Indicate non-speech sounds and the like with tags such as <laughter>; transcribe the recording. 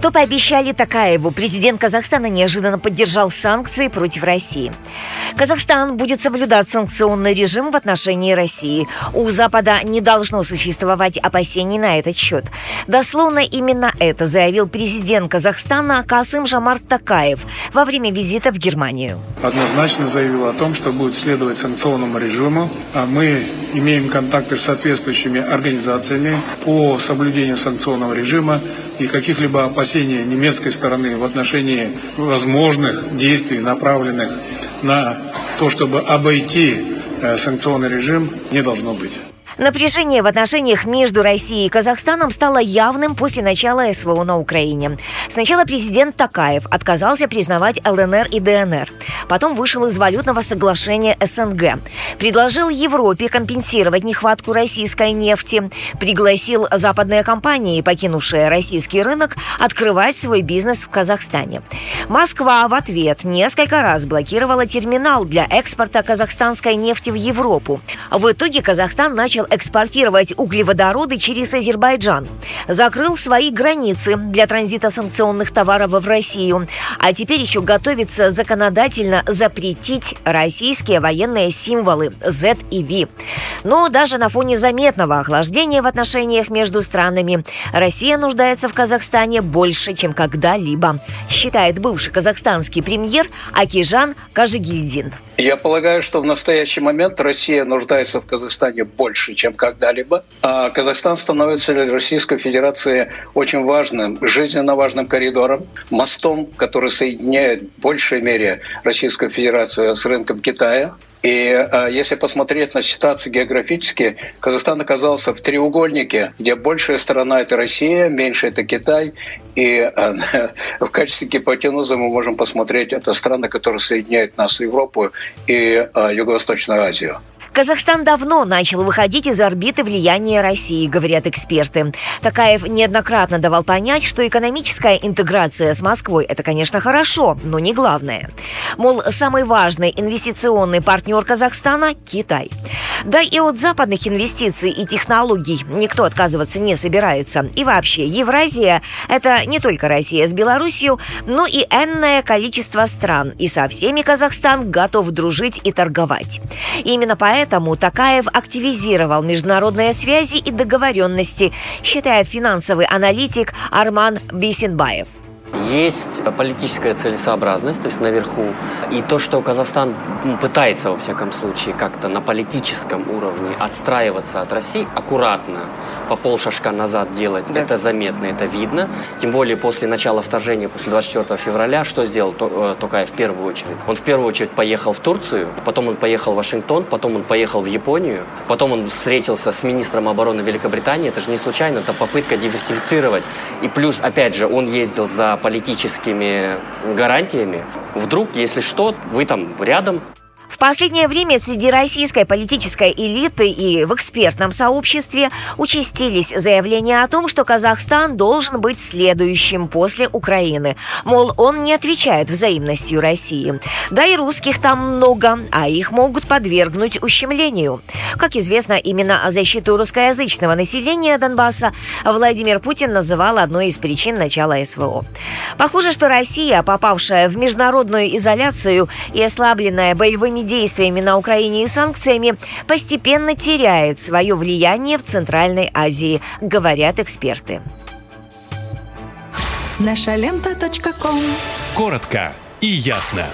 Что пообещали Такаеву, президент Казахстана неожиданно поддержал санкции против России. Казахстан будет соблюдать санкционный режим в отношении России. У Запада не должно существовать опасений на этот счет. Дословно именно это заявил президент Казахстана Касым Жамарт Такаев во время визита в Германию. Однозначно заявил о том, что будет следовать санкционному режиму. А мы имеем контакты с соответствующими организациями по соблюдению санкционного режима и каких-либо опасений немецкой стороны в отношении возможных действий, направленных на то, чтобы обойти э, санкционный режим, не должно быть. Напряжение в отношениях между Россией и Казахстаном стало явным после начала СВО на Украине. Сначала президент Такаев отказался признавать ЛНР и ДНР. Потом вышел из валютного соглашения СНГ. Предложил Европе компенсировать нехватку российской нефти. Пригласил западные компании, покинувшие российский рынок, открывать свой бизнес в Казахстане. Москва в ответ несколько раз блокировала терминал для экспорта казахстанской нефти в Европу. В итоге Казахстан начал экспортировать углеводороды через Азербайджан. Закрыл свои границы для транзита санкционных товаров в Россию. А теперь еще готовится законодательно запретить российские военные символы Z и V. Но даже на фоне заметного охлаждения в отношениях между странами Россия нуждается в Казахстане больше, чем когда-либо, считает бывший казахстанский премьер Акижан Кажигильдин. Я полагаю, что в настоящий момент Россия нуждается в Казахстане больше, чем когда-либо. А Казахстан становится для Российской Федерации очень важным, жизненно важным коридором, мостом, который соединяет в большей мере Российскую Федерацию с рынком Китая. И э, если посмотреть на ситуацию географически, Казахстан оказался в треугольнике, где большая сторона — это Россия, меньше — это Китай. И э, <laughs> в качестве гипотенузы мы можем посмотреть, это страны, которые соединяют нас с Европой и э, Юго-Восточную Азию. Казахстан давно начал выходить из орбиты влияния России, говорят эксперты. Такаев неоднократно давал понять, что экономическая интеграция с Москвой – это, конечно, хорошо, но не главное. Мол, самый важный инвестиционный партнер Казахстана – Китай. Да и от западных инвестиций и технологий никто отказываться не собирается. И вообще, Евразия – это не только Россия с Белоруссией, но и энное количество стран. И со всеми Казахстан готов дружить и торговать. Именно поэтому Поэтому Такаев активизировал международные связи и договоренности, считает финансовый аналитик Арман Бисенбаев. Есть политическая целесообразность, то есть наверху, и то, что Казахстан пытается, во всяком случае, как-то на политическом уровне отстраиваться от России аккуратно, по полшажка назад делать, да. это заметно, это видно. Тем более после начала вторжения, после 24 февраля, что сделал э, Токаев в первую очередь? Он в первую очередь поехал в Турцию, потом он поехал в Вашингтон, потом он поехал в Японию, потом он встретился с министром обороны Великобритании. Это же не случайно, это попытка диверсифицировать. И плюс, опять же, он ездил за политическими гарантиями. Вдруг, если что, вы там рядом, последнее время среди российской политической элиты и в экспертном сообществе участились заявления о том, что Казахстан должен быть следующим после Украины. Мол, он не отвечает взаимностью России. Да и русских там много, а их могут подвергнуть ущемлению. Как известно, именно защиту русскоязычного населения Донбасса Владимир Путин называл одной из причин начала СВО. Похоже, что Россия, попавшая в международную изоляцию и ослабленная боевыми действиями на Украине и санкциями постепенно теряет свое влияние в Центральной Азии, говорят эксперты. Наша лента. Коротко и ясно.